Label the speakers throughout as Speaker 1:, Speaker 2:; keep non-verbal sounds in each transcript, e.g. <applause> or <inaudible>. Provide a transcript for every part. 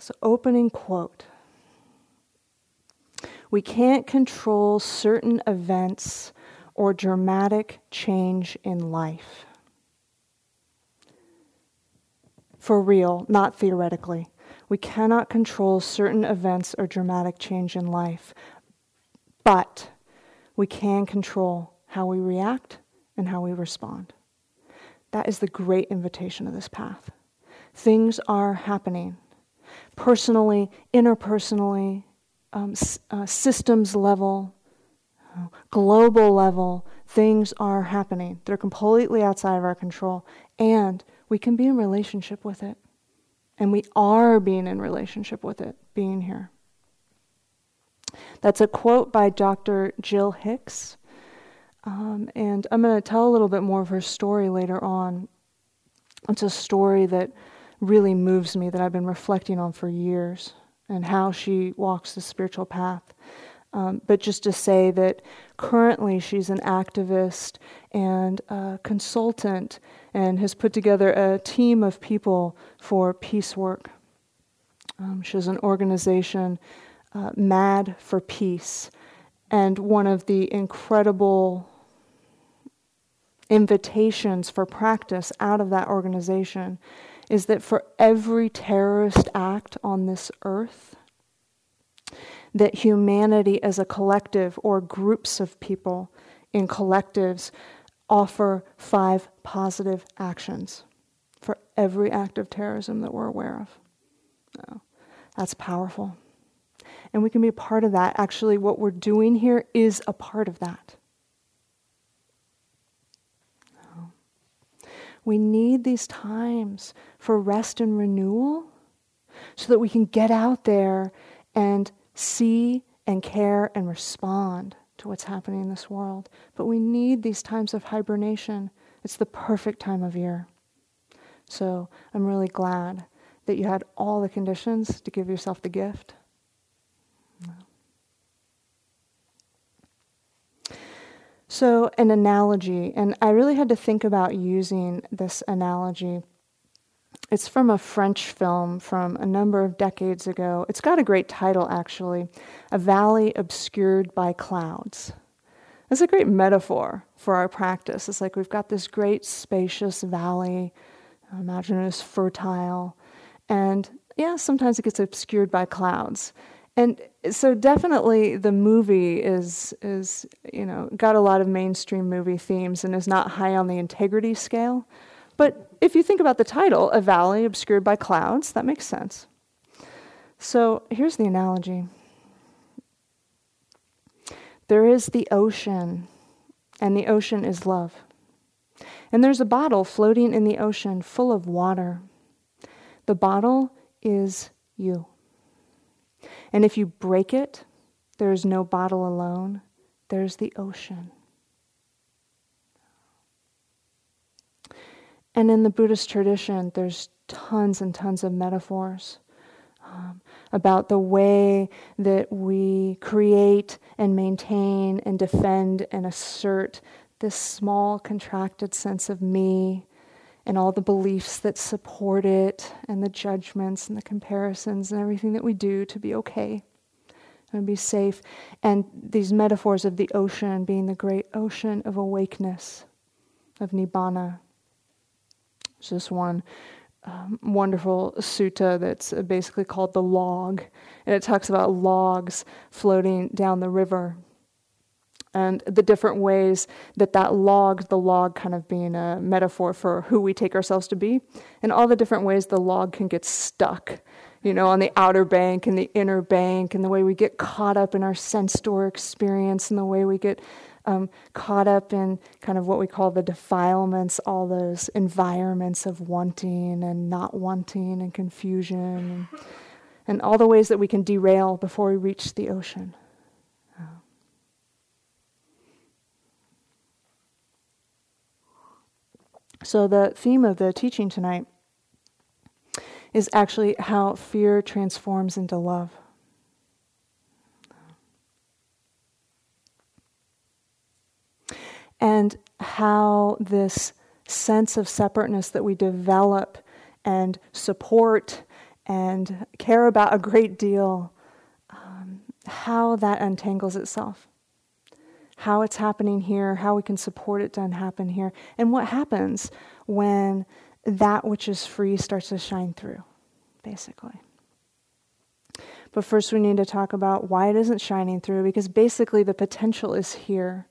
Speaker 1: So, opening quote We can't control certain events or dramatic change in life. For real, not theoretically. We cannot control certain events or dramatic change in life, but we can control how we react and how we respond. That is the great invitation of this path. Things are happening personally, interpersonally, um, uh, systems level, global level. Things are happening. They're completely outside of our control, and we can be in relationship with it. And we are being in relationship with it, being here. That's a quote by Dr. Gill Hicks. Um, and I'm going to tell a little bit more of her story later on. It's a story that really moves me, that I've been reflecting on for years, and how she walks the spiritual path. Um, but just to say that currently she's an activist and consultant and has put together a team of people for peace work. Um, she has an organization, uh, Mad for Peace. And one of the incredible invitations for practice out of that organization is that for every terrorist act on this earth, that humanity as a collective or groups of people in collectives offer five positive actions for every act of terrorism that we're aware of. Oh, that's powerful. And we can be a part of that. Actually, what we're doing here is a part of that. We need these times for rest and renewal so that we can get out there and see and care and respond to what's happening in this world. But we need these times of hibernation. It's the perfect time of year. So I'm really glad that you had all the conditions to give yourself the gift. So, an analogy, and I really had to think about using this analogy it's from a French film from a number of decades ago. It's got a great title, actually A Valley Obscured by Clouds. It's a great metaphor for our practice. It's like we've got this great spacious valley, imagine it as fertile, and yeah, sometimes it gets obscured by clouds. And so definitely the movie is is you know got a lot of mainstream movie themes and is not high on the integrity scale. But if you think about the title, A Valley Obscured by Clouds, that makes sense. So here's the analogy there is the ocean, and the ocean is love. And there's a bottle floating in the ocean full of water. The bottle is you. And if you break it, there is no bottle alone, there's the ocean. And in the Buddhist tradition, there's tons and tons of metaphors um, about the way that we create and maintain and defend and assert this small, contracted sense of me and all the beliefs that support it and the judgments and the comparisons and everything that we do to be okay and be safe. And these metaphors of the ocean being the great ocean of awakeness, of nibbana. There's this one um, wonderful sutta that's basically called the log, and it talks about logs floating down the river and the different ways that that log, the log kind of being a metaphor for who we take ourselves to be, and all the different ways the log can get stuck, you know, on the outer bank and the inner bank, and the way we get caught up in our sense door experience, and the way we get um, caught up in kind of what we call the defilements, all those environments of wanting and not wanting and confusion, and, and all the ways that we can derail before we reach the ocean. So, the theme of the teaching tonight is actually how fear transforms into love. and how this sense of separateness that we develop and support and care about a great deal um, how that untangles itself, how it's happening here, how we can support it to happen here, and what happens when that which is free starts to shine through, basically. But first, we need to talk about why it isn't shining through, because basically the potential is here.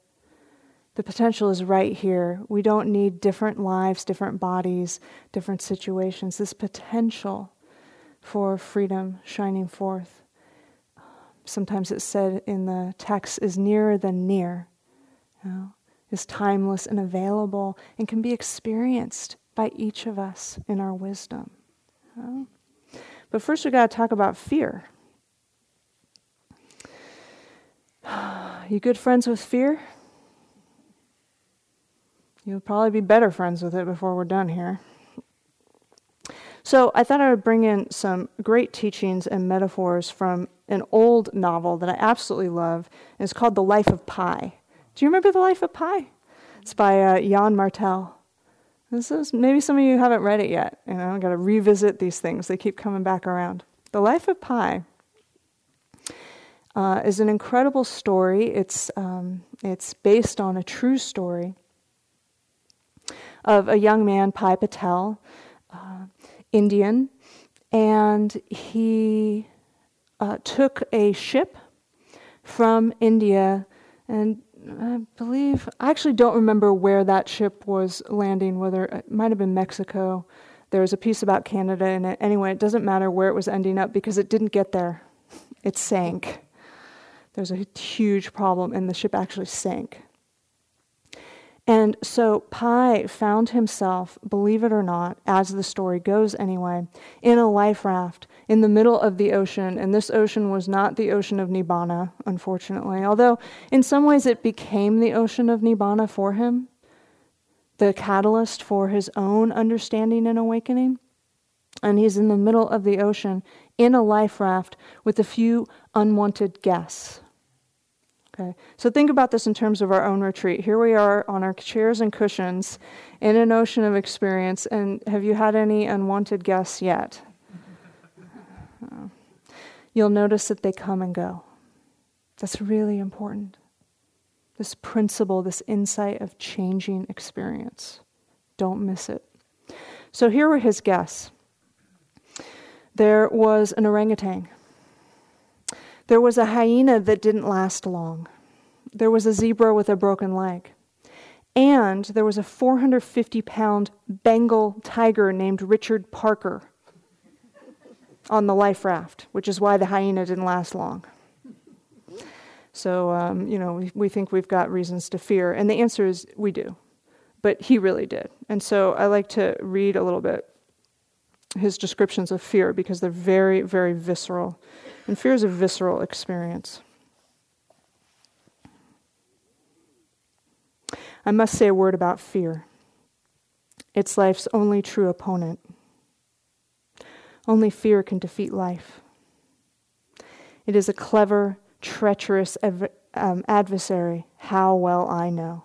Speaker 1: The potential is right here. We don't need different lives, different bodies, different situations. This potential for freedom shining forth. Sometimes it's said in the text is nearer than near, you know, is timeless and available and can be experienced by each of us in our wisdom. You know? But first, we've got to talk about fear. <sighs> You good friends with fear? You'll probably be better friends with it before we're done here. So I thought I would bring in some great teachings and metaphors from an old novel that I absolutely love. And it's called The Life of Pi. Do you remember The Life of Pi? It's by uh, Yann Martel. This is maybe some of you haven't read it yet. You know, I've got to revisit these things. They keep coming back around. The Life of Pi uh, is an incredible story. It's um, it's based on a true story of a young man, Pi Patel, Indian, and he uh, took a ship from India, and I believe, I actually don't remember where that ship was landing, whether it might have been Mexico. There was a piece about Canada in it. Anyway, it doesn't matter where it was ending up because it didn't get there. It sank. There's a huge problem, and the ship actually sank. And so Pi found himself, believe it or not, as the story goes anyway, in a life raft in the middle of the ocean. And this ocean was not the ocean of Nibbana, unfortunately, although in some ways it became the ocean of Nibbana for him, the catalyst for his own understanding and awakening. And he's in the middle of the ocean in a life raft with a few unwanted guests Okay, so think about this in terms of our own retreat. Here we are on our chairs and cushions in an ocean of experience, and have you had any unwanted guests yet? <laughs> You'll notice that they come and go. That's really important. This principle, this insight of changing experience. Don't miss it. So here were his guests. There was an orangutan there was a hyena that didn't last long. There was a zebra with a broken leg. And there was a 450 pound Bengal tiger named Richard Parker on the life raft, which is why the hyena didn't last long. So, um, you know, we, we think we've got reasons to fear. And the answer is we do. But he really did. And so I like to read a little bit his descriptions of fear because they're very, very visceral. And fear is a visceral experience. I must say a word about fear. It's life's only true opponent. Only fear can defeat life. It is a clever, treacherous um, adversary, how well I know.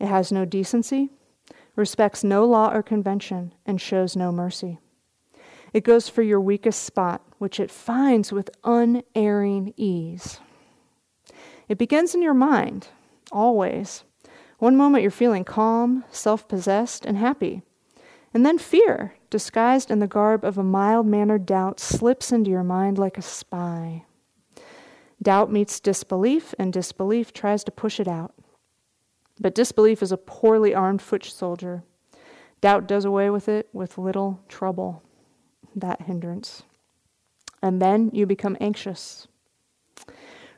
Speaker 1: It has no decency, respects no law or convention, and shows no mercy. It goes for your weakest spot, which it finds with unerring ease. It begins in your mind, always. One moment you're feeling calm, self possessed, and happy. And then fear, disguised in the garb of a mild mannered doubt, slips into your mind like a spy. Doubt meets disbelief, and disbelief tries to push it out. But disbelief is a poorly armed foot soldier. Doubt does away with it with little trouble that hindrance. And then you become anxious.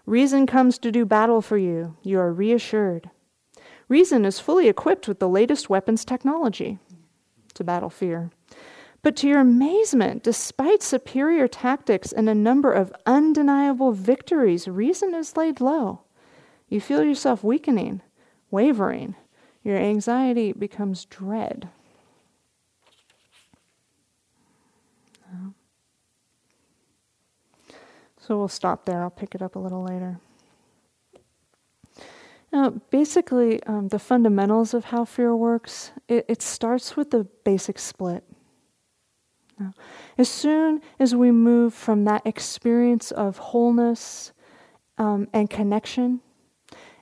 Speaker 1: Reason comes to do battle for you. You are reassured. Reason is fully equipped with the latest weapons technology to battle fear. But to your amazement, despite superior tactics and a number of undeniable victories, reason is laid low. You feel yourself weakening, wavering. Your anxiety becomes dread. So we'll stop there. I'll pick it up a little later. Now, basically, um, the fundamentals of how fear works, it, it starts with the basic split. No. As soon as we move from that experience of wholeness um, and connection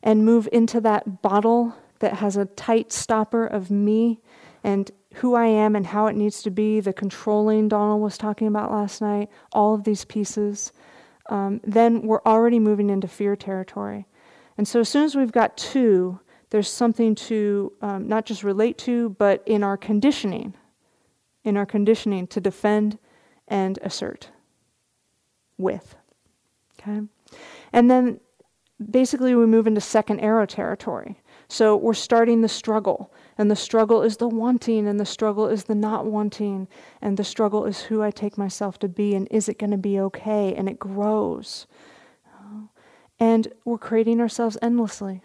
Speaker 1: and move into that bottle that has a tight stopper of me and who I am and how it needs to be, the controlling Donald was talking about last night, all of these pieces, um, then we're already moving into fear territory. And so as soon as we've got two, there's something to um, not just relate to, but in our conditioning, in our conditioning to defend and assert with. Okay? And then basically we move into second arrow territory. So we're starting the struggle. And the struggle is the wanting, and the struggle is the not wanting, and the struggle is who I take myself to be, and is it going to be okay? And it grows. And we're creating ourselves endlessly.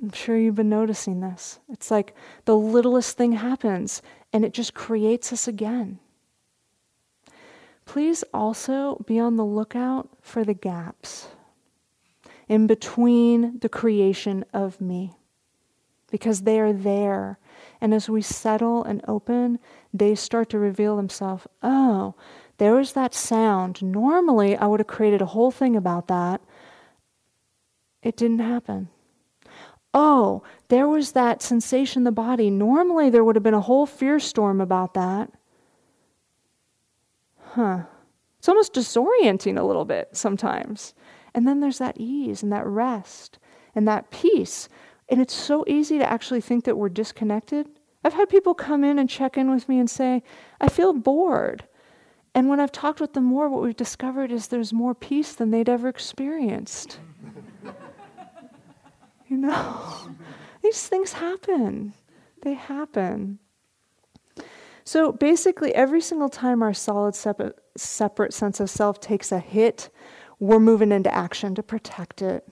Speaker 1: I'm sure you've been noticing this. It's like the littlest thing happens, and it just creates us again. Please also be on the lookout for the gaps in between the creation of me because they are there. And as we settle and open, they start to reveal themselves. Oh, there was that sound. Normally, I would have created a whole thing about that. It didn't happen. Oh, there was that sensation in the body. Normally, there would have been a whole fear storm about that. Huh. It's almost disorienting a little bit sometimes. And then there's that ease and that rest and that peace and it's so easy to actually think that we're disconnected. I've had people come in and check in with me and say, I feel bored. And when I've talked with them more, what we've discovered is there's more peace than they'd ever experienced. <laughs> you know, these things happen, they happen. So basically, every single time our solid, separate, sense of self takes a hit, we're moving into action to protect it,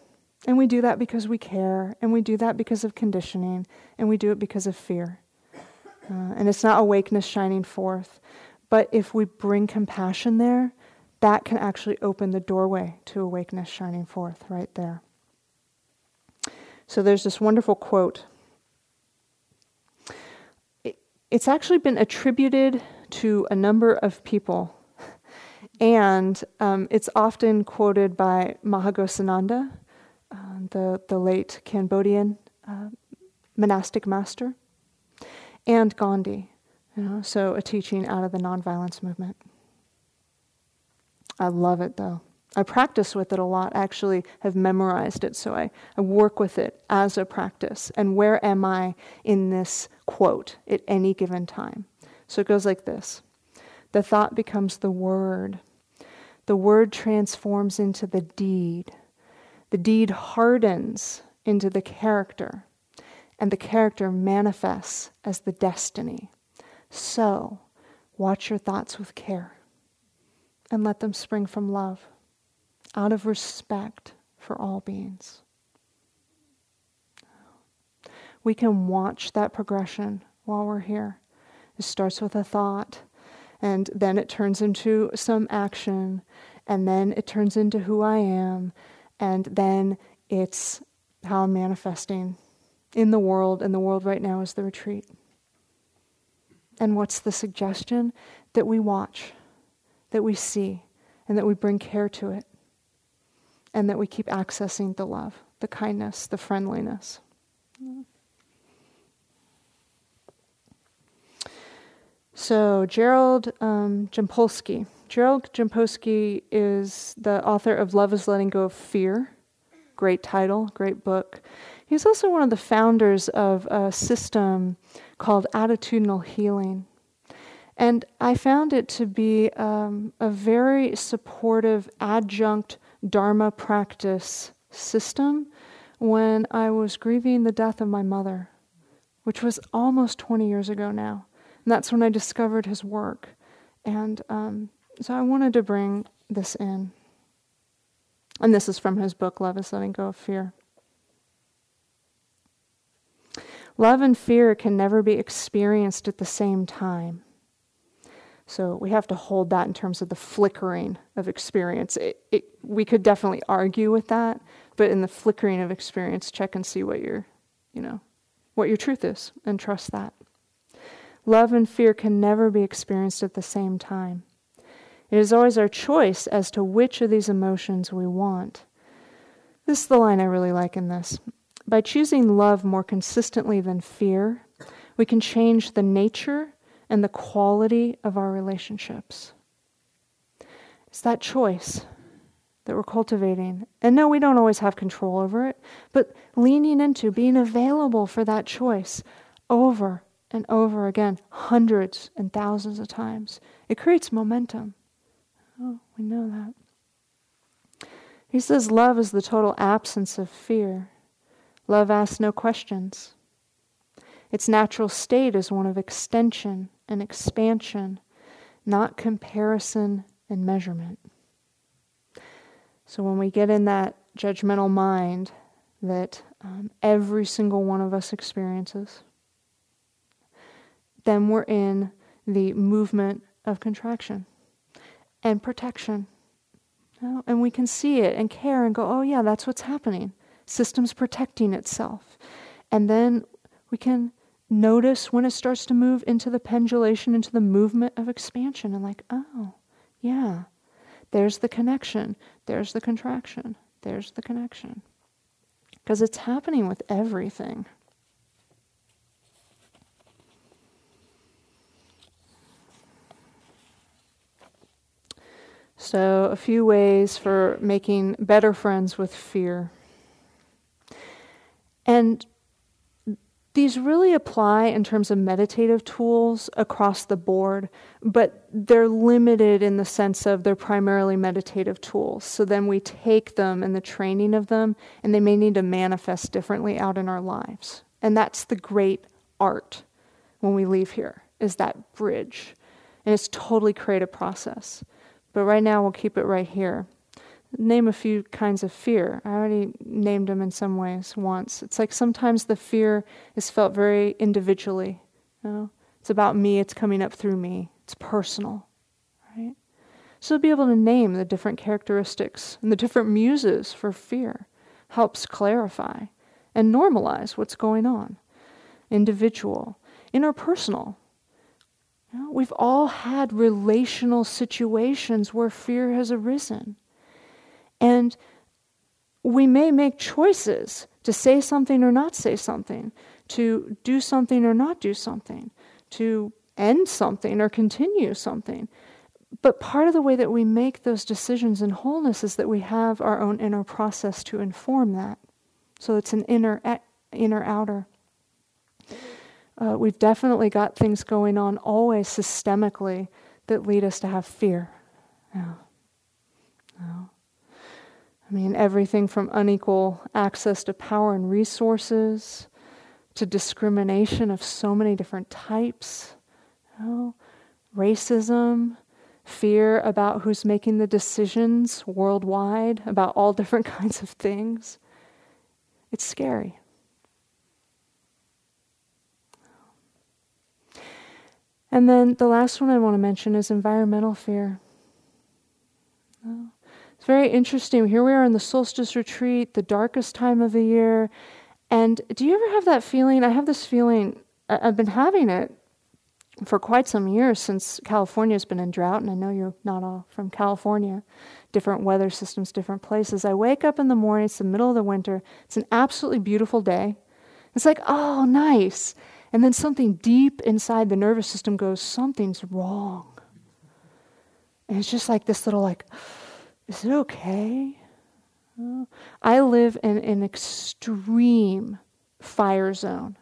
Speaker 1: and we do that because we care, and we do that because of conditioning, and we do it because of fear. Uh, and it's not awakeness shining forth. But if we bring compassion there, that can actually open the doorway to awakeness shining forth right there. So there's this wonderful quote. it's actually been attributed to a number of people, and um, it's often quoted by Maha Ghosananda uh, the, the late Cambodian uh, monastic master, and Gandhi, you know, so a teaching out of the nonviolence movement. I love it though. I practice with it a lot, I actually have memorized it, so I, I work with it as a practice. And where am I in this quote at any given time? So it goes like this The thought becomes the word, the word transforms into the deed. The deed hardens into the character, and the character manifests as the destiny. So, watch your thoughts with care and let them spring from love, out of respect for all beings. We can watch that progression while we're here. It starts with a thought, and then it turns into some action, and then it turns into who I am, and then it's how I'm manifesting in the world, and the world right now is the retreat. And what's the suggestion? That we watch, that we see, and that we bring care to it, and that we keep accessing the love, the kindness, the friendliness. So, Gerald um, Jampolsky Gerald Jampolsky is the author of Love is Letting Go of Fear. Great title, great book. He's also one of the founders of a system called Attitudinal Healing. And I found it to be um, a very supportive adjunct Dharma practice system when I was grieving the death of my mother, which was almost 20 years ago now. And that's when I discovered his work. And um, so I wanted to bring this in. And this is from his book, Love is Letting Go of Fear. Love and fear can never be experienced at the same time. So we have to hold that in terms of the flickering of experience. It, it, we could definitely argue with that, but in the flickering of experience, check and see what your, you know, what your truth is, and trust that. Love and fear can never be experienced at the same time. It is always our choice as to which of these emotions we want. This is the line I really like in this. By choosing love more consistently than fear, we can change the nature and the quality of our relationships. It's that choice that we're cultivating. And no, we don't always have control over it, but leaning into being available for that choice over and over again, hundreds and thousands of times, it creates momentum. Oh, we know that. He says love is the total absence of fear. Love asks no questions. Its natural state is one of extension and expansion, not comparison and measurement. So when we get in that judgmental mind that um, every single one of us experiences, then we're in the movement of contraction and protection. And we can see it and care and go, oh, yeah, that's what's happening. System's protecting itself. And then we can notice when it starts to move into the pendulation, into the movement of expansion, and like, oh, yeah, there's the connection, there's the contraction, there's the connection. Because it's happening with everything. So, a few ways for making better friends with fear. And these really apply in terms of meditative tools across the board, but they're limited in the sense of they're primarily meditative tools. So then we take them and the training of them, and they may need to manifest differently out in our lives. And that's the great art when we leave here, is that bridge. And it's totally creative process. But right now, we'll keep it right here. Name a few kinds of fear. I already named them in some ways once. It's like sometimes the fear is felt very individually. You know? It's about me, it's coming up through me, it's personal. Right? So to be able to name the different characteristics and the different muses for fear helps clarify and normalize what's going on. Individual, interpersonal, you know, we've all had relational situations where fear has arisen. And we may make choices to say something or not say something, to do something or not do something, to end something or continue something. But part of the way that we make those decisions in wholeness is that we have our own inner process to inform that. So it's an inner, inner outer. Uh, we've definitely got things going on always systemically that lead us to have fear. Yeah. Yeah. I mean, everything from unequal access to power and resources to discrimination of so many different types, you know, racism, fear about who's making the decisions worldwide about all <laughs> different kinds of things. It's scary. And then the last one I want to mention is environmental fear. It's very interesting. Here we are in the solstice retreat, the darkest time of the year. And do you ever have that feeling? I have this feeling, I've been having it for quite some years since California's been in drought, and I know you're not all from California, different weather systems, different places. I wake up in the morning, it's the middle of the winter, it's an absolutely beautiful day. It's like, oh, nice. And then something deep inside the nervous system goes, something's wrong. And it's just like this little, like, is it okay? I live in an extreme fire zone.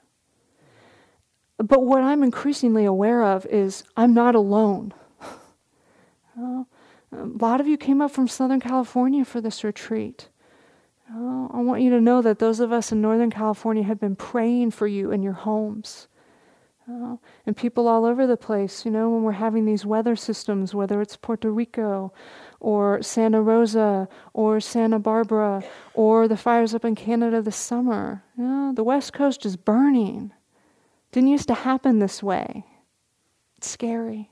Speaker 1: But what I'm increasingly aware of is I'm not alone. <laughs> a lot of you came up from Southern California for this retreat. Oh, I want you to know that those of us in Northern California have been praying for you in your homes. Oh, and people all over the place, you know, when we're having these weather systems, whether it's Puerto Rico or Santa Rosa or Santa Barbara or the fires up in Canada this summer. You know, the West Coast is burning. Didn't used to happen this way. It's scary.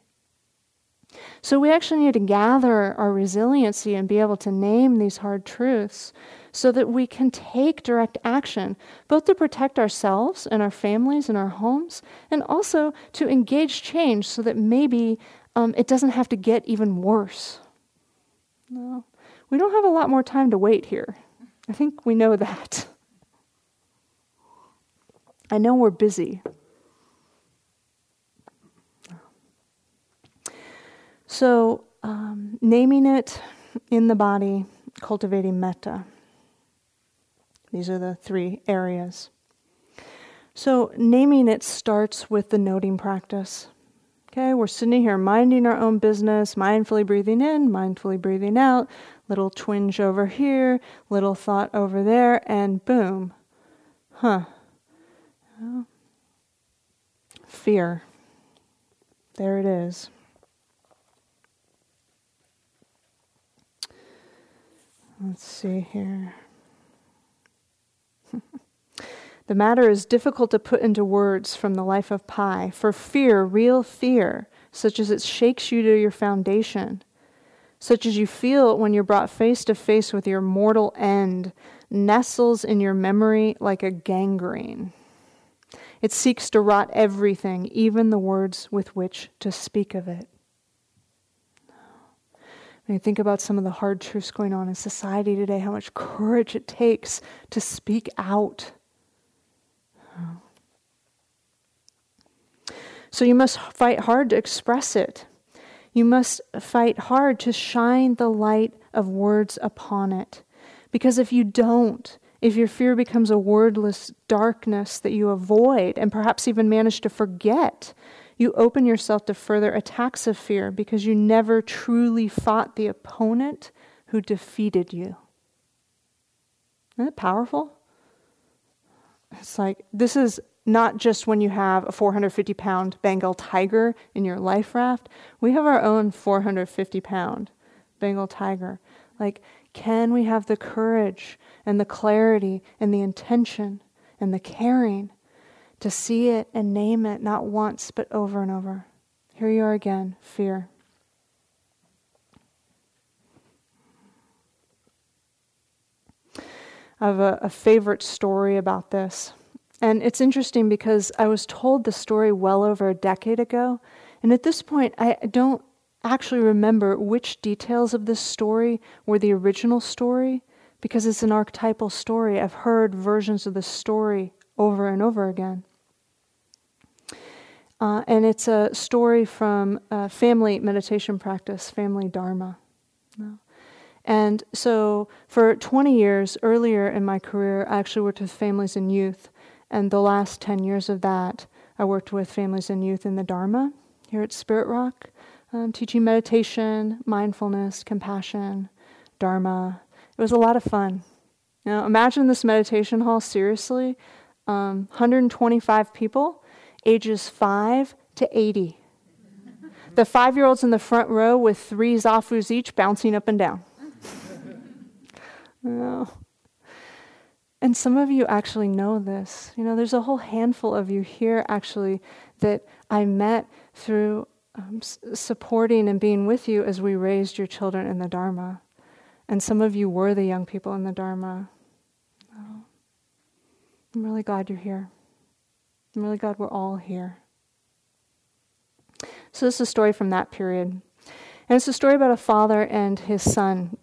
Speaker 1: So we actually need to gather our resiliency and be able to name these hard truths so that we can take direct action, both to protect ourselves and our families and our homes, and also to engage change so that maybe um, it doesn't have to get even worse. No, we don't have a lot more time to wait here. I think we know that. I know we're busy. So, um, naming it in the body, cultivating metta. These are the three areas. So, naming it starts with the noting practice. Okay, we're sitting here minding our own business, mindfully breathing in, mindfully breathing out, little twinge over here, little thought over there, and boom. Huh. fear. There it is. Let's see here. The matter is difficult to put into words from the life of Pi, for fear, real fear, such as it shakes you to your foundation, such as you feel when you're brought face to face with your mortal end, nestles in your memory like a gangrene. It seeks to rot everything, even the words with which to speak of it. When you think about some of the hard truths going on in society today, how much courage it takes to speak out. So you must fight hard to express it. You must fight hard to shine the light of words upon it. Because if you don't, if your fear becomes a wordless darkness that you avoid and perhaps even manage to forget, you open yourself to further attacks of fear because you never truly fought the opponent who defeated you. Isn't it powerful? It's like this is not just when you have a 450 pound Bengal tiger in your life raft. We have our own 450 pound Bengal tiger. Like, can we have the courage and the clarity and the intention and the caring to see it and name it not once but over and over. Here you are again fear. Have a, a, favorite story about this. And it's interesting because I was told the story well over a decade ago. And at this point, I don't actually remember which details of this story were the original story because it's an archetypal story. I've heard versions of the story over and over again. Uh, and it's a story from a family meditation practice, family dharma. And so, for 20 years earlier in my career, I actually worked with families and youth. And the last 10 years of that, I worked with families and youth in the Dharma here at Spirit Rock, um, teaching meditation, mindfulness, compassion, Dharma. It was a lot of fun. Now, imagine this meditation hall, seriously, um, 125 people ages 5 to 80. The five year olds in the front row with three zafus each bouncing up and down. Oh. And some of you actually know this. You know, there's a whole handful of you here actually that I met through um, s- supporting and being with you as we raised your children in the Dharma. And some of you were the young people in the Dharma. I'm really glad you're here. I'm really glad we're all here. So, this is a story from that period. And it's a story about a father and his son,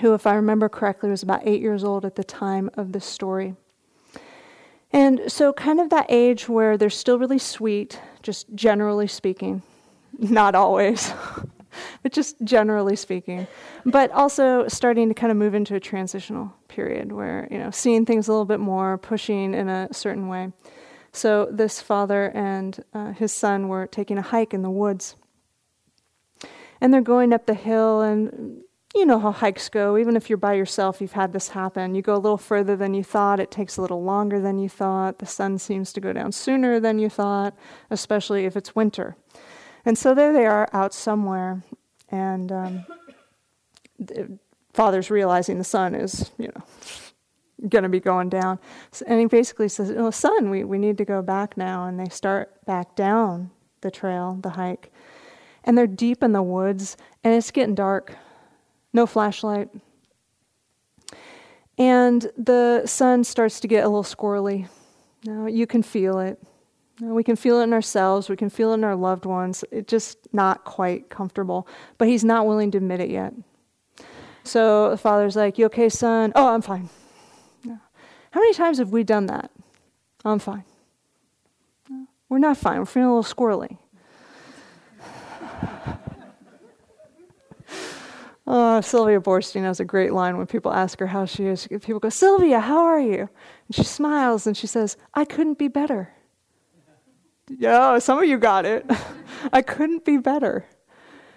Speaker 1: who, if I remember correctly, was about eight years old at the time of this story. And so, kind of that age where they're still really sweet, just generally speaking, <laughs> not always, <laughs> but just generally speaking, but also starting to kind of move into a transitional period where, you know, seeing things a little bit more, pushing in a certain way. So this father and uh, his son were taking a hike in the woods. And they're going up the hill, and you know how hikes go. Even if you're by yourself, you've had this happen. You go a little further than you thought, it takes a little longer than you thought. The sun seems to go down sooner than you thought, especially if it's winter. And so there they are out somewhere, and um, the father's realizing the sun is, you know, going to be going down. And he basically says, Oh, son, we, we need to go back now. And they start back down the trail, the hike. And they're deep in the woods, and it's getting dark. No flashlight. And the son starts to get a little squirrely. Now, you can feel it. We can feel it in ourselves, we can feel it in our loved ones. It's just not quite comfortable. But he's not willing to admit it yet. So the father's like, You okay, son? Oh, I'm fine. How many times have we done that? I'm fine. We're not fine. We're feeling a little squirrely. Oh, Sylvia Boorstein has a great line when people ask her how she is. People go, Sylvia, how are you? And she smiles and she says, I couldn't be better. Yeah, some of you got it. <laughs> I couldn't be better.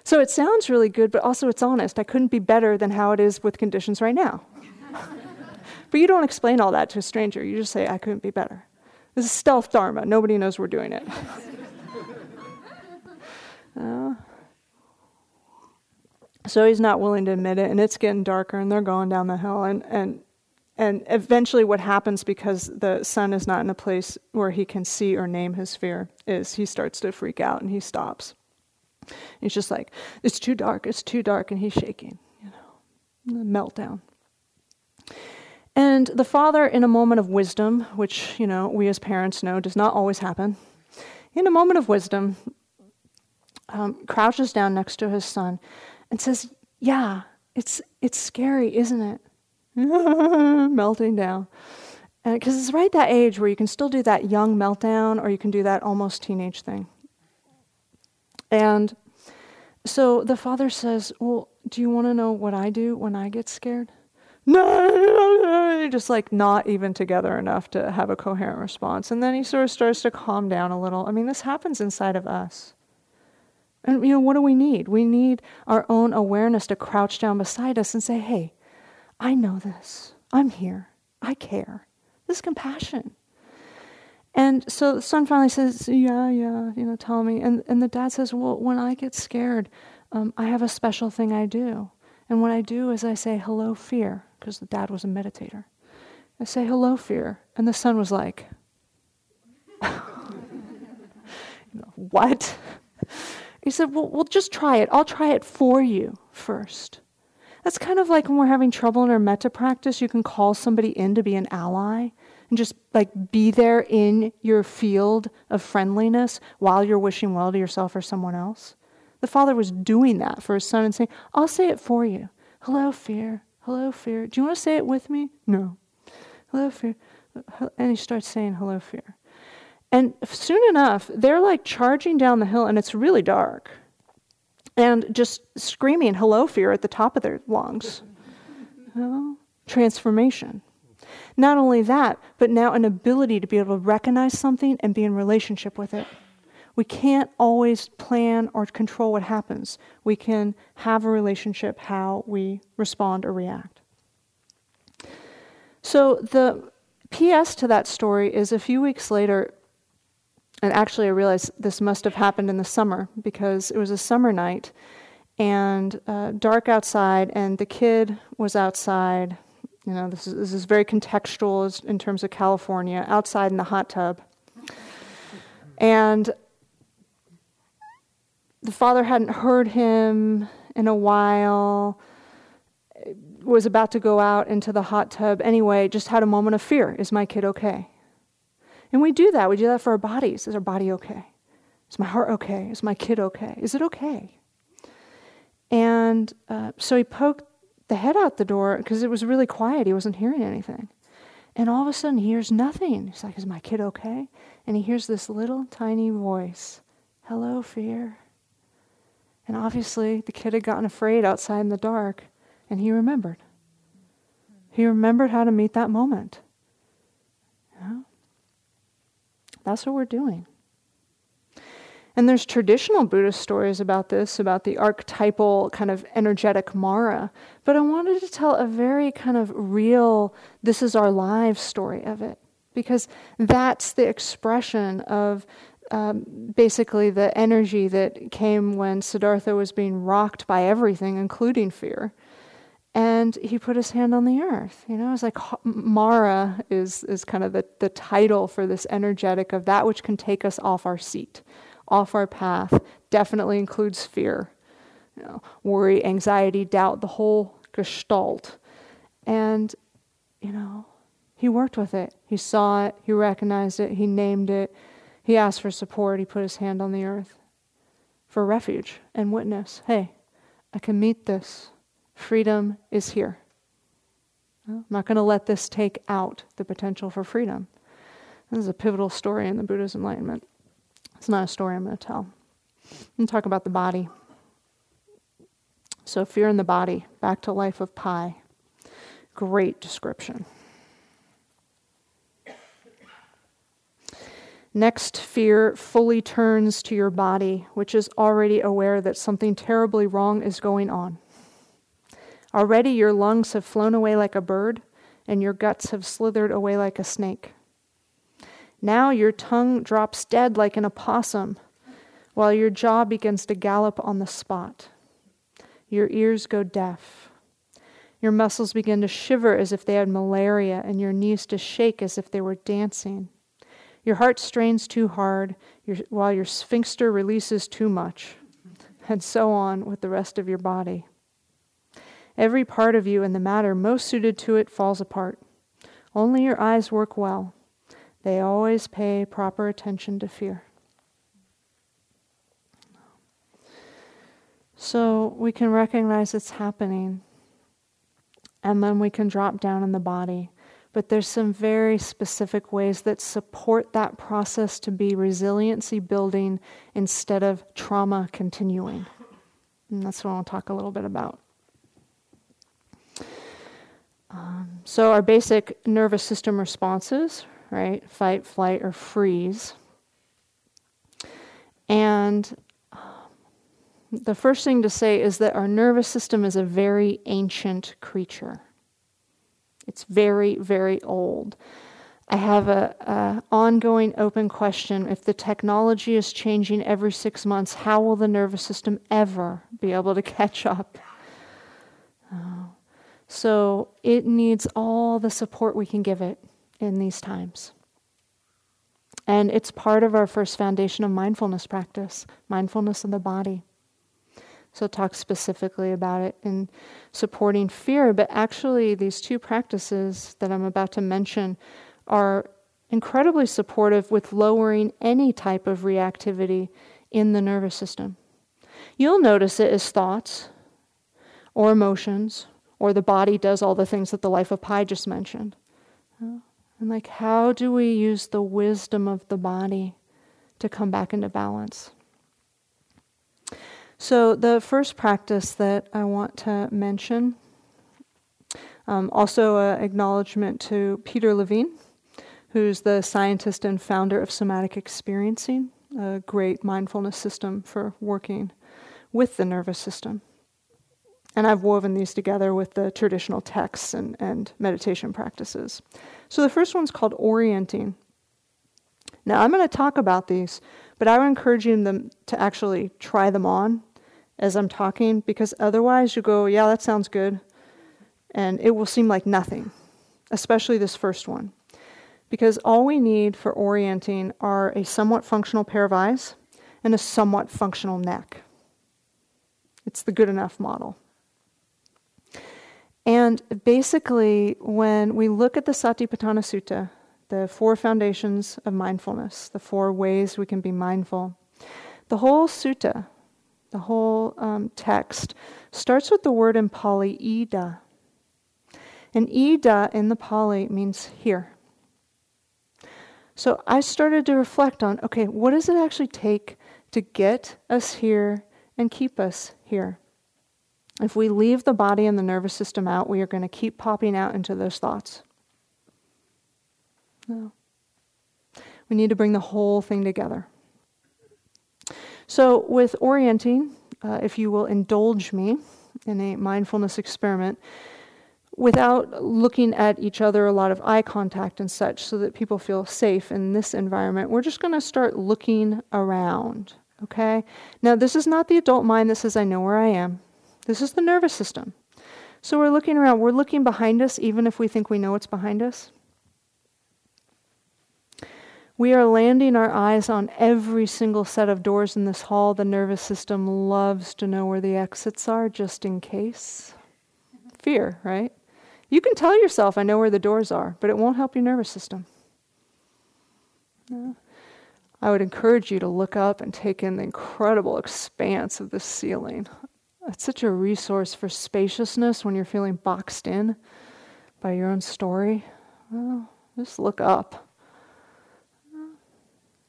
Speaker 1: So it sounds really good, but also it's honest. I couldn't be better than how it is with conditions right now. <laughs> but you don't explain all that to a stranger. You just say, I couldn't be better. This is stealth dharma. Nobody knows we're doing it. <laughs> uh, so he's not willing to admit it, and it's getting darker, and they're going down the hill, and and and eventually, what happens because the son is not in a place where he can see or name his fear is he starts to freak out and he stops. He's just like, "It's too dark. It's too dark," and he's shaking. You know, meltdown. And the father, in a moment of wisdom, which you know we as parents know does not always happen, in a moment of wisdom, um, crouches down next to his son and says, Yeah, it's, it's scary, isn't it? <laughs> Melting down. Because it's right that age where you can still do that young meltdown or you can do that almost teenage thing. And so the father says, Well, do you want to know what I do when I get scared? No, <laughs> just like not even together enough to have a coherent response. And then he sort of starts to calm down a little. I mean, this happens inside of us. And you know, what do we need? We need our own awareness to crouch down beside us and say, hey, I know this. I'm here. I care. This is compassion. And so the son finally says, Yeah, yeah, you know, tell me. And, and the dad says, Well, when I get scared, um, I have a special thing I do. And what I do is I say, Hello, fear, because the dad was a meditator. I say, Hello, fear. And the son was like, <laughs> What? He said, well, well, just try it. I'll try it for you first. That's kind of like when we're having trouble in our metta practice, you can call somebody in to be an ally and just like be there in your field of friendliness while you're wishing well to yourself or someone else. The father was doing that for his son and saying, I'll say it for you. Hello, fear. Hello, fear. Do you want to say it with me? No. Hello, fear. And he starts saying, Hello, fear. And soon enough, they're like charging down the hill, and it's really dark. And just screaming, hello, fear, at the top of their lungs. Transformation. Not only that, but now an ability to be able to recognize something and be in relationship with it. We can't always plan or control what happens. We can have a relationship how we respond or react. So the PS to that story is a few weeks later, and actually, I realized this must have happened in the summer because it was a summer night and uh, dark outside, and the kid was outside. You know, this is, this is very contextual in terms of California, outside in the hot tub. And the father hadn't heard him in a while, was about to go out into the hot tub anyway, just had a moment of fear. Is my kid okay? And we do that. We do that for our bodies. Is our body okay? Is my heart okay? Is my kid okay? Is it okay? And uh, so he poked the head out the door because it was really quiet. He wasn't hearing anything. And all of a sudden, he hears nothing. He's like, Is my kid okay? And he hears this little tiny voice Hello, fear. And obviously, the kid had gotten afraid outside in the dark, and he remembered. He remembered how to meet that moment. That's what we're doing. And there's traditional Buddhist stories about this, about the archetypal kind of energetic Mara. But I wanted to tell a very kind of real, this is our lives story of it. Because that's the expression of um, basically the energy that came when Siddhartha was being rocked by everything, including fear and he put his hand on the earth. You know, it's like Mara is, is kind of the, the title for this energetic of that which can take us off our seat, off our path definitely includes fear. You know, worry, anxiety, doubt, the whole gestalt. And, you know, he worked with it. He saw it, he recognized it, he named it, he asked for support, he put his hand on the earth for refuge and witness. Hey, I can meet this. Freedom is here. I'm not going to let this take out the potential for freedom. This is a pivotal story in the Buddha's enlightenment. It's not a story I'm going to tell. I'm talk about the body. So, fear in the body, back to life of Pi. Great description. Next, fear fully turns to your body, which is already aware that something terribly wrong is going on. Already your lungs have flown away like a bird, and your guts have slithered away like a snake. Now your tongue drops dead like an opossum, while your jaw begins to gallop on the spot. Your ears go deaf. Your muscles begin to shiver as if they had malaria, and your knees to shake as if they were dancing. Your heart strains too hard, your, while your sphincter releases too much, and so on with the rest of your body. Every part of you in the matter most suited to it falls apart. Only your eyes work well. They always pay proper attention to fear. So we can recognize it's happening, and then we can drop down in the body. But there's some very specific ways that support that process to be resiliency building instead of trauma continuing. And that's what I'll talk a little bit about. Um, so, our basic nervous system responses, right? Fight, flight, or freeze. And um, the first thing to say is that our nervous system is a very ancient creature. It's very, very old. I have a, a, ongoing open question. If the technology is changing every six months, how will the nervous system ever be able to <laughs> catch up? Oh. So it needs all the support we can give it in these times. And it's part of our first foundation of mindfulness practice mindfulness of the body. So, talk specifically about it in supporting fear, but actually, these two practices that I'm about to mention are incredibly supportive with lowering any type of reactivity in the nervous system. You'll notice it as thoughts or emotions or the body does all the things that the life of Pi just mentioned. And like, how do we use the wisdom of the body to come back into balance? So, the first practice that I want to mention, um, also an acknowledgement to Peter Levine, who's the scientist and founder of Somatic Experiencing, a great mindfulness system for working with the nervous system. And I've woven these together with the traditional texts and, and meditation practices. So the first one's called orienting. Now, I'm going to talk about these, but I would encourage you them to actually try them on as I'm talking, because otherwise you go, yeah, that sounds good, and it will seem like nothing, especially this first one. Because all we need for orienting are a somewhat functional pair of eyes and a somewhat functional neck. It's the good enough model. And basically, when we look at the Satipatthana Sutta, the four foundations of mindfulness, the four ways we can be mindful, the whole sutta, the whole um, text, starts with the word in Pali, idha. And idha in the Pali means here. So I started to reflect on okay, what does it actually take to get us here and keep us here? If we leave the body and the nervous system out, we are going to keep popping out into those thoughts. No. We need to bring the whole thing together. So, with orienting, uh, if you will indulge me in a mindfulness experiment, without looking at each other, a lot of eye contact and such, so that people feel safe in this environment, we're just going to start looking around. Okay? Now, this is not the adult mind that says, I know where I am. This is the nervous system. So we're looking around, we're looking behind us, even if we think we know what's behind us. We are landing our eyes on every single set of doors in this hall. The nervous system loves to know where the exits are just in case. Fear, right? You can tell yourself, I know where the doors are, but it won't help your nervous system. No. I would encourage you to look up and take in the incredible expanse of the ceiling. It's such a resource for spaciousness when you're feeling boxed in by your own story. Well, just look up.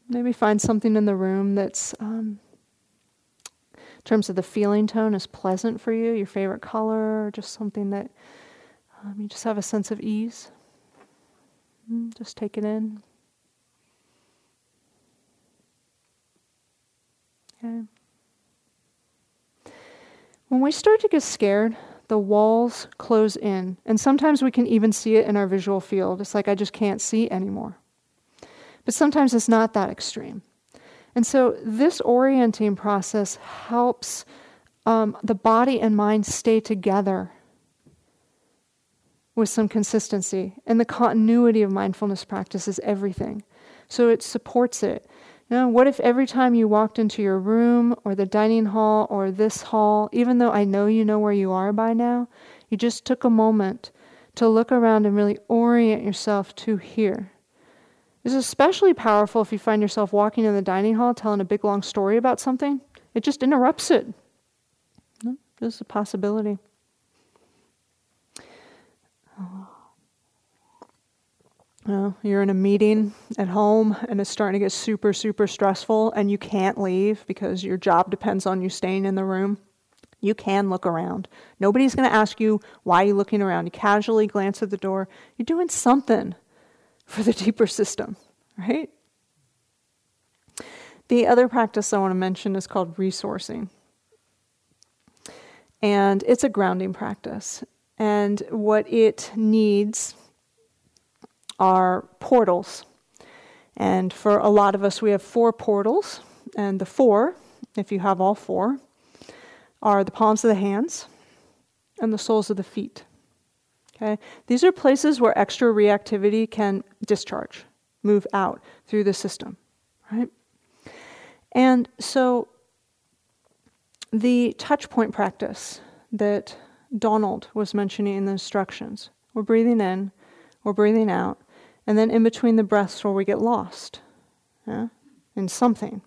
Speaker 1: Maybe find something in the room that's, um, in terms of the feeling tone, is pleasant for you, your favorite color, or just something that um, you just have a sense of ease. Mm, just take it in. Okay. When we start to get scared, the walls close in. And sometimes we can even see it in our visual field. It's like I just can't see anymore. But sometimes it's not that extreme. And so this orienting process helps um, the body and mind stay together with some consistency. And the continuity of mindfulness practice is everything. So it supports it. You know, what if every time you walked into your room or the dining hall or this hall, even though I know you know where you are by now, you just took a moment to look around and really orient yourself to here? This is especially powerful if you find yourself walking in the dining hall telling a big long story about something. It just interrupts it. This is a possibility. Uh, you're in a meeting at home and it's starting to get super, super stressful, and you can't leave because your job depends on you staying in the room. You can look around. Nobody's going to ask you why you're looking around. You casually glance at the door. You're doing something for the deeper system, right? The other practice I want to mention is called resourcing. And it's a grounding practice. And what it needs are portals. And for a lot of us, we have four portals. And the four, if you have all four, are the palms of the hands and the soles of the feet. Okay? These are places where extra reactivity can discharge, move out through the system, right? And so the touch point practice that Donald was mentioning in the instructions, we're breathing in, we're breathing out, and then in between the breaths where we get lost yeah, in something.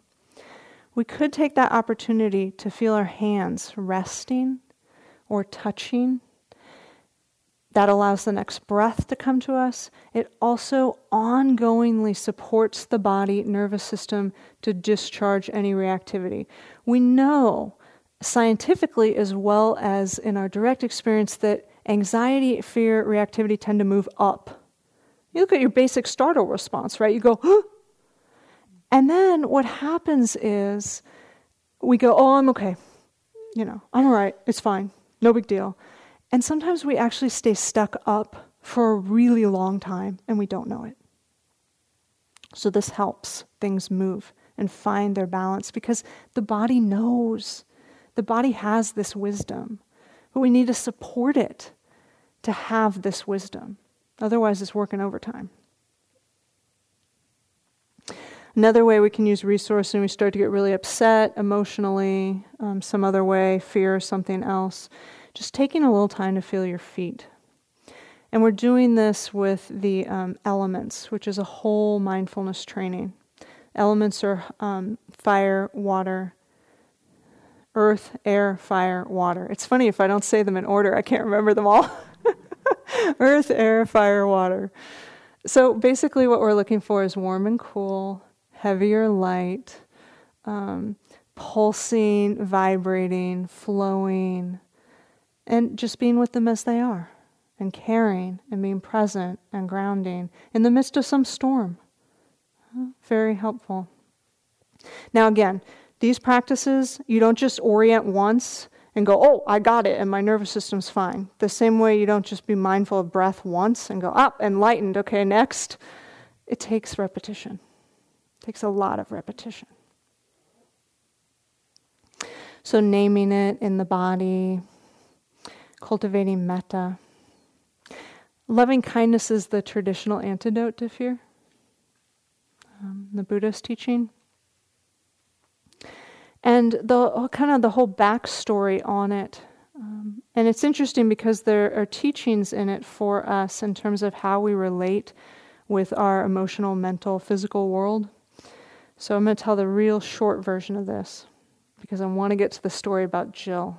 Speaker 1: We could take that opportunity to feel our hands resting or touching that allows the next breath to come to us. It also ongoingly supports the body nervous system to discharge any reactivity. We know scientifically, as well as in our direct experience, that anxiety, fear, reactivity tend to move up. You look at your basic startle response, right? You go, huh? and then what happens is we go, oh, I'm okay. You know, I'm all right. It's fine. No big deal. And sometimes we actually stay stuck up for a really long time and we don't know it. So this helps things move and find their balance because the body knows. The body has this wisdom, but we need to support it to have this wisdom. Otherwise, it's working overtime. Another way we can use resource and we start to get really upset emotionally, um, some other way, fear, something else, just taking a little time to feel your feet. And we're doing this with the um, elements, which is a whole mindfulness training. Elements are um, fire, water, earth, air, fire, water. It's funny if I don't say them in order, I can't remember them all. <laughs> <laughs> earth, air, fire, water. So basically, what we're looking for is warm and cool, heavier light, um, pulsing, vibrating, flowing, and just being with them as they are and caring and being present and grounding in the midst of some storm. Very helpful. Now, again, these practices, you don't just orient once and go, oh, I got it, and my nervous system's fine. The same way you don't just be mindful of breath once and go, up, oh, enlightened, okay, next. It takes repetition, it takes a lot of repetition. So, naming it in the body, cultivating metta. Loving kindness is the traditional antidote to fear. um, the Buddhist teaching. And the kind of the whole backstory on it. Um, and it's interesting because there are teachings in it for us in terms of how we relate with our emotional, mental, physical world. So I'm going to tell the real short version of this because I want to get to the story about Gill.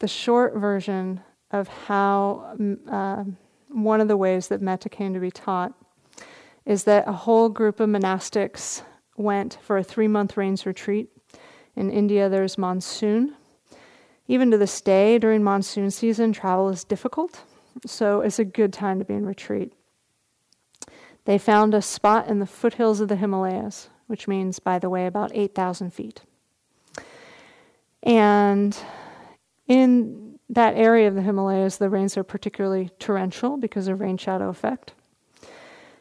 Speaker 1: The short version of how uh, one of the ways that metta came to be taught is that a whole group of monastics went for a three month rains retreat. In India, there's monsoon. Even to this day, during monsoon season, travel is difficult, so it's a good time to be in retreat. They found a spot in the foothills of the Himalayas, which means, by the way, about 8,000 feet. And in that area of the Himalayas, the rains are particularly torrential because of rain shadow effect.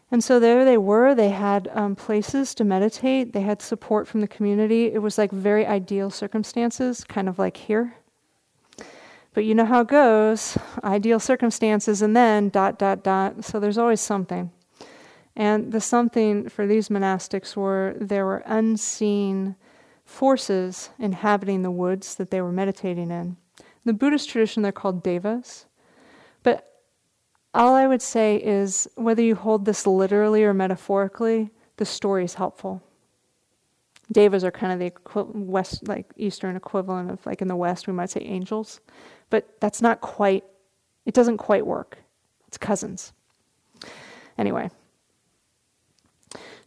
Speaker 1: And so there they were. They had um, places to meditate. They had support from the community. It was like very ideal circumstances, kind of like here. But you know how it goes ideal circumstances and then dot, dot, dot. So there's always something. And the something for these monastics were there were unseen forces inhabiting the woods that they were meditating in the Buddhist tradition, they're called devas. All I would say is whether you hold this literally or metaphorically, the story is helpful. Devas are kind of the west, like Eastern equivalent of, like in the West, we might say angels, but that's not quite. It doesn't quite work. It's cousins. Anyway,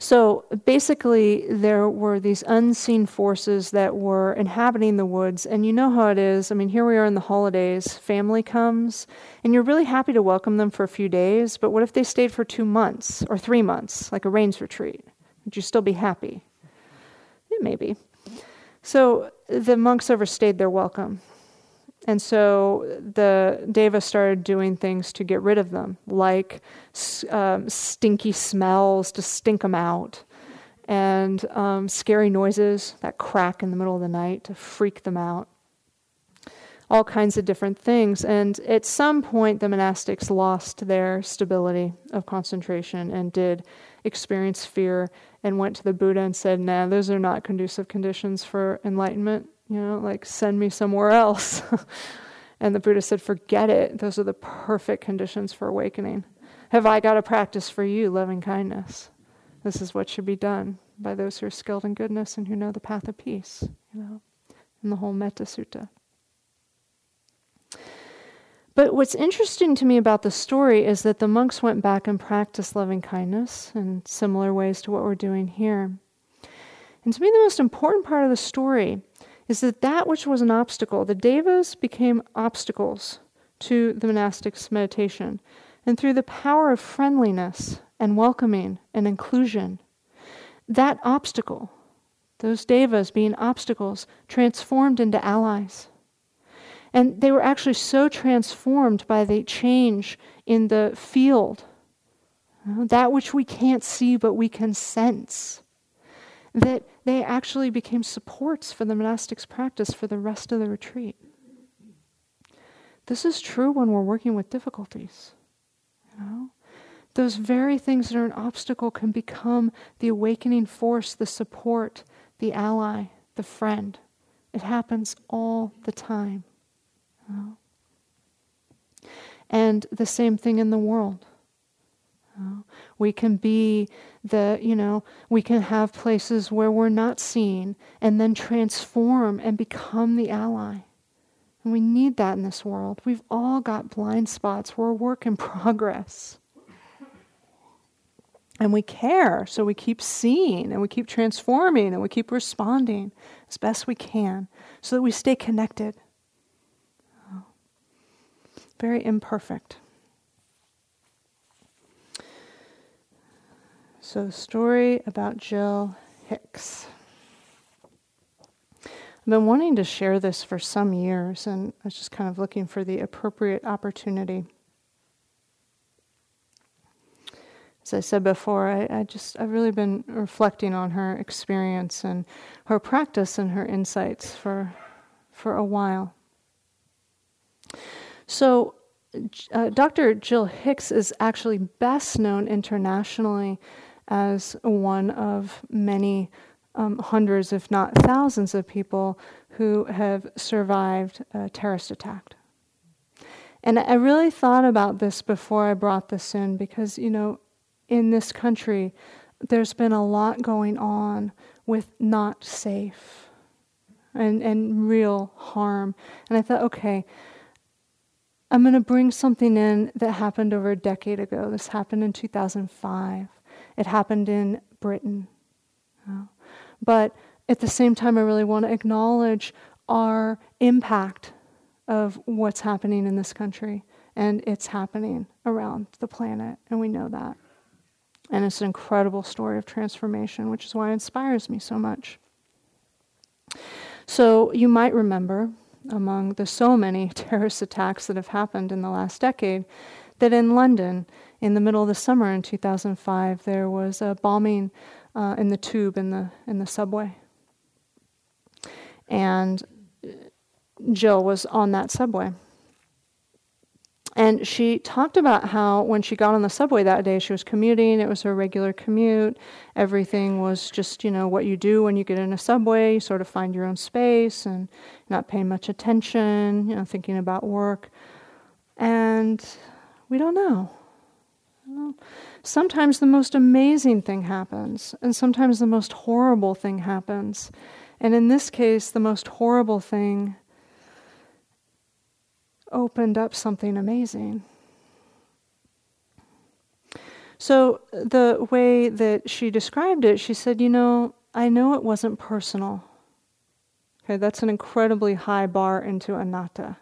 Speaker 1: so basically, there were these unseen forces that were inhabiting the woods. And you know how it is. I mean, here we are in the holidays, family comes, and you're really happy to welcome them for a few days. But what if they stayed for two months or three months, like a rains retreat? Would you still be happy? Maybe. So the monks overstayed their welcome. And so the Deva started doing things to get rid of them, like um, stinky smells to stink them out, and um, scary noises, that crack in the middle of the night to freak them out. All kinds of different things. And at some point, the monastics lost their stability of concentration and did experience fear and went to the Buddha and said, Nah, those are not conducive conditions for enlightenment you know, like send me somewhere else. <laughs> and the Buddha said, forget it. Those are the perfect conditions for awakening. Have I got a practice for you, loving kindness? This is what should be done by those who are skilled in goodness and who know the path of peace, you know, in the whole Metta Sutta. But what's interesting to me about the story is that the monks went back and practiced loving kindness in similar ways to what we're doing here. And to me, the most important part of the story is that that which was an obstacle, the devas became obstacles to the monastic's meditation. And through the power of friendliness and welcoming and inclusion, that obstacle, those devas being obstacles, transformed into allies. And they were actually so transformed by the change in the field, uh, that which we can't see but we can sense, that they actually became supports for the monastic's practice for the rest of the retreat. This is true when we're working with difficulties. You know? Those very things that are an obstacle can become the awakening force, the support, the ally, the friend. It happens all the time. You know? And the same thing in the world. We can be the, you know, we can have places where we're not seen and then transform and become the ally. And we need that in this world. We've all got blind spots. We're a work in <laughs> progress. And we care, so we keep seeing and we keep transforming and we keep responding as best we can so that we stay connected. Very imperfect. So, story about Gill Hicks. I've been wanting to share this for some years, and I was just kind of looking for the appropriate opportunity. As I said before, I, I just I've really been reflecting on her experience and her practice and her insights for for a while. So uh, Dr. Gill Hicks is actually best known internationally as one of many um, hundreds, if not thousands, of people who have survived a terrorist attack. And I really thought about this before I brought this in because, you know, in this country, there's been a lot going on with not safe and, and real harm. And I thought, okay, I'm going to bring something in that happened over a decade ago. This happened in 2005. It happened in Britain. Oh. But at the same time, I really want to acknowledge our impact of what's happening in this country. And it's happening around the planet, and we know that. And it's an incredible story of transformation, which is why it inspires me so much. So you might remember, among the so many <laughs> terrorist attacks that have happened in the last decade, that in London, in the middle of the summer in 2005, there was a bombing uh, in the tube in the in the subway, and Gill was on that subway. And she talked about how when she got on the subway that day, she was commuting, it was her regular commute. Everything was just, you know, what you do when you get in a subway. You sort of find your own space and not paying much attention, you know, thinking about work. And we don't know. Sometimes the most amazing thing happens, and sometimes the most horrible thing happens. And in this case, the most horrible thing opened up something amazing. So, the way that she described it, she said, You know, I know it wasn't personal. Okay, that's an incredibly high bar into anatta.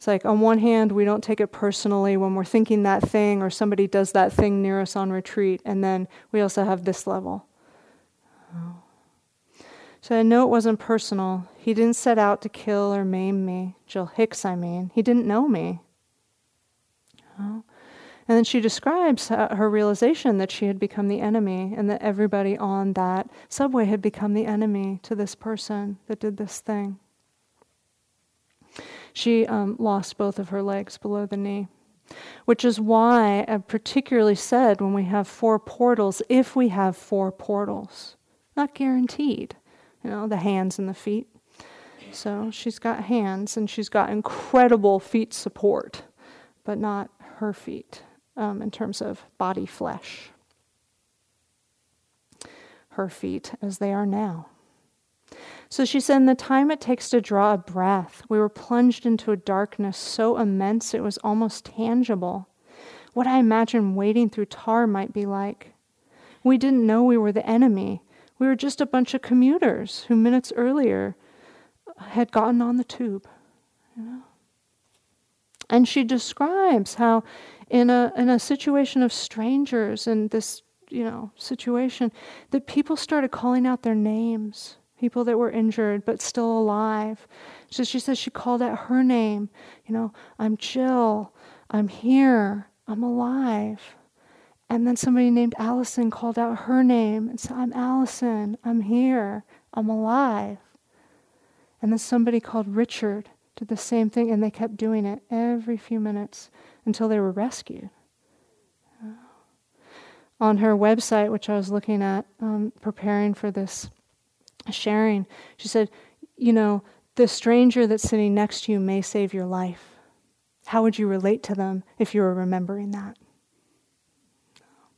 Speaker 1: It's like, on one hand, we don't take it personally when we're thinking that thing or somebody does that thing near us on retreat, and then we also have this level. Oh. So I know it wasn't personal. He didn't set out to kill or maim me. Gill Hicks, I mean. He didn't know me. Oh. And then she describes her realization that she had become the enemy and that everybody on that subway had become the enemy to this person that did this thing. She um, lost both of her legs below the knee, which is why I particularly said when we have four portals, if we have four portals, not guaranteed you know, the hands and the feet. So she's got hands and she's got incredible feet support, but not her feet um, in terms of body flesh. Her feet as they are now. So she said, in the time it takes to draw a breath, we were plunged into a darkness so immense it was almost tangible. What I imagine wading through tar might be like. We didn't know we were the enemy we were just a bunch of commuters who minutes earlier had gotten on the tube. You know? And she describes how in a in a situation of strangers in this, you know, situation, that people started calling out their names, people that were injured but still alive. So she says she called out her name, you know, I'm Gill, I'm here, I'm alive. And then somebody named Allison called out her name and said, I'm Allison, I'm here, I'm alive. And then somebody called Richard did the same thing, and they kept doing it every few minutes until they were rescued. On her website, which I was looking at, um, preparing for this sharing, she said, You know, the stranger that's sitting next to you may save your life. How would you relate to them if you were remembering that?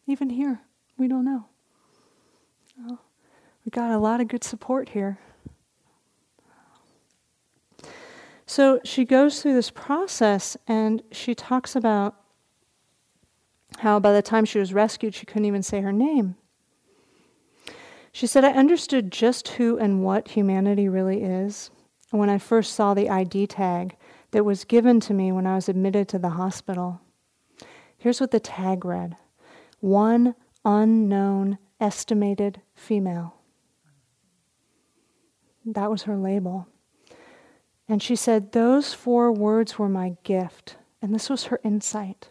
Speaker 1: Even here, we don't know. Oh, we got a lot of good support here. So she goes through this process and she talks about how by the time she was rescued, she couldn't even say her name. She said, I understood just who and what humanity really is when I first saw the ID tag that was given to me when I was admitted to the hospital. Here's what the tag read one unknown estimated female. That was her label. And she said, Those four words were my gift. And this was her insight.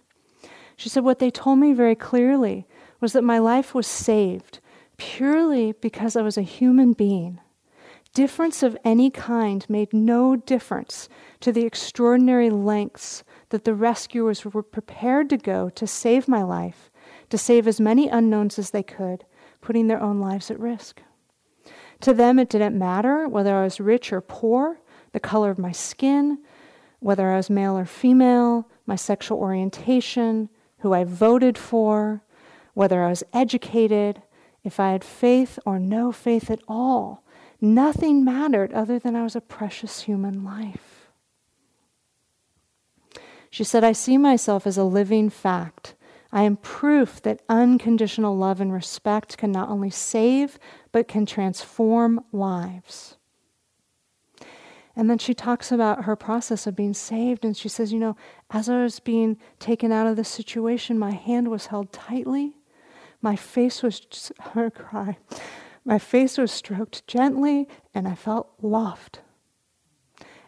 Speaker 1: She said, What they told me very clearly was that my life was saved purely because I was a human being, Difference of any kind made no difference to the extraordinary lengths that the rescuers were prepared to go to save my life, to save as many unknowns as they could, putting their own lives at risk. To them, it didn't matter whether I was rich or poor, the color of my skin, whether I was male or female, my sexual orientation, who I voted for, whether I was educated, if I had faith or no faith at all. Nothing mattered other than I was a precious human life. She said, I see myself as a living fact. I am proof that unconditional love and respect can not only save, but can transform lives. And then she talks about her process of being saved. And she says, You know, as I was being taken out of the situation, my hand was held tightly. My face was, her cry, my face was stroked gently, and I felt loved.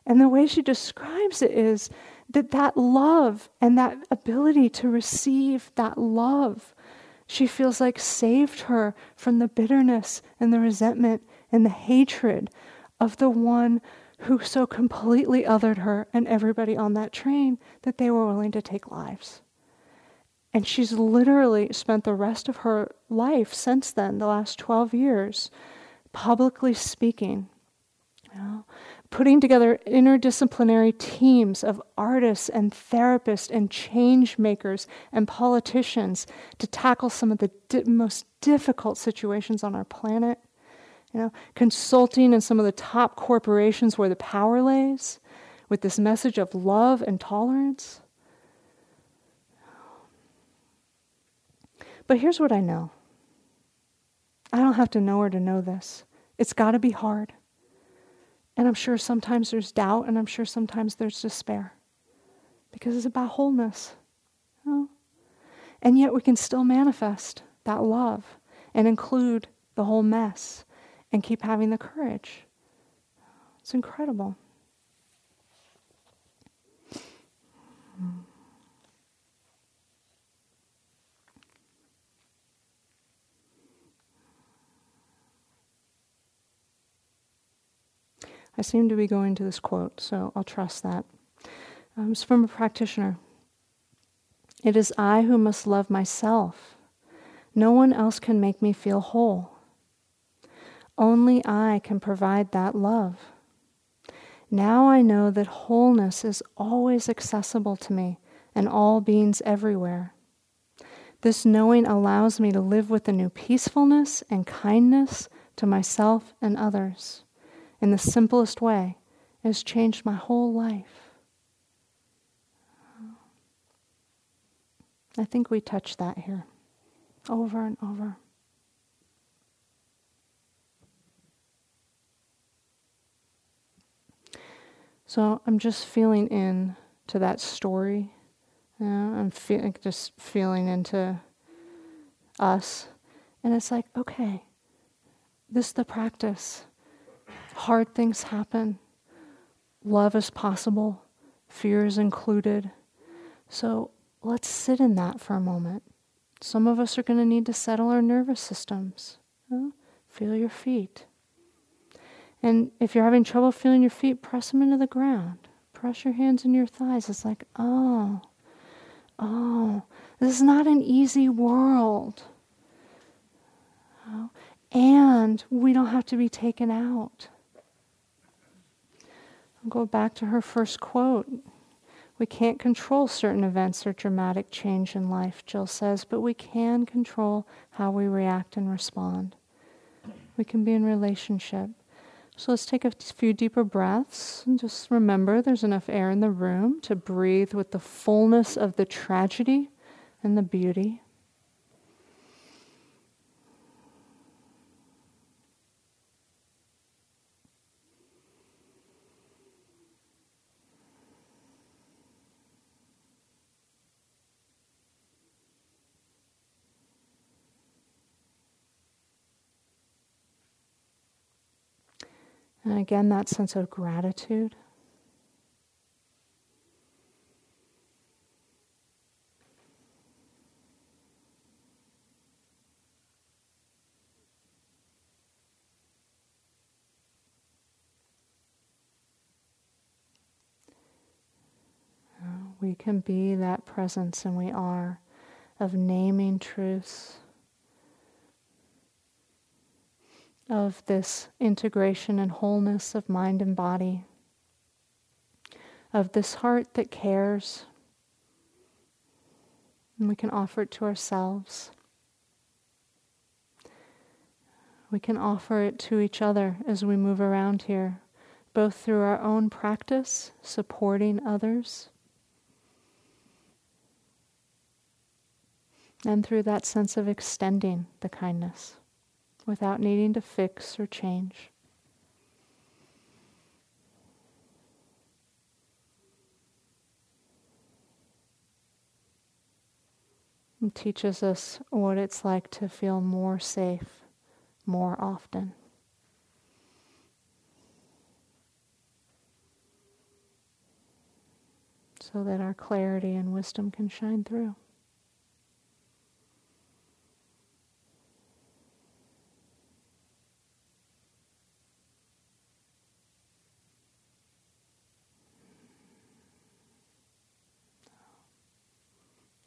Speaker 1: And the way she describes it is that that love and that ability to receive that love, she feels like saved her from the bitterness and the resentment and the hatred of the one who so completely othered her and everybody on that train that they were willing to take lives. And she's literally spent the rest of her life since then, the last 12 years, publicly speaking, you know, putting together interdisciplinary teams of artists and therapists and change makers and politicians to tackle some of the di- most difficult situations on our planet you know, consulting in some of the top corporations where the power lays with this message of love and tolerance. But here's what I know I don't have to know her to know this. It's got to be hard. And I'm sure sometimes there's doubt, and I'm sure sometimes there's despair because it's about wholeness. You know? And yet we can still manifest that love and include the whole mess and keep having the courage. It's incredible. I seem to be going to this quote, so I'll trust that. Um, it's from a practitioner. It is I who must love myself. No one else can make me feel whole. Only I can provide that love. Now I know that wholeness is always accessible to me and all beings everywhere. This knowing allows me to live with a new peacefulness and kindness to myself and others. In the simplest way, it has changed my whole life. I think we touch that here over and over. So I'm just feeling in to that story. You know, I'm fe- just feeling into us. And it's like, okay, this is the practice. Hard things happen. Love is possible. Fear is included. So let's sit in that for a moment. Some of us are going to need to settle our nervous systems. Feel your feet. And if you're having trouble feeling your feet, press them into the ground. Press your hands in your thighs. It's like, oh, oh, this is not an easy world. Oh, and we don't have to be taken out. Go back to her first quote. We can't control certain events or dramatic change in life, Gill says, but we can control how we react and respond. We can be in relationship. So let's take a few deeper breaths and just remember there's enough air in the room to breathe with the fullness of the tragedy and the beauty. And again, that sense of gratitude. Uh, we can be that presence, and we are, of naming truths, of this integration and wholeness of mind and body, of this heart that cares. And we can offer it to ourselves. We can offer it to each other as we move around here, both through our own practice, supporting others, and through that sense of extending the kindness without needing to fix or change. Teaches us what it's like to feel more safe more often. So that our clarity and wisdom can shine through.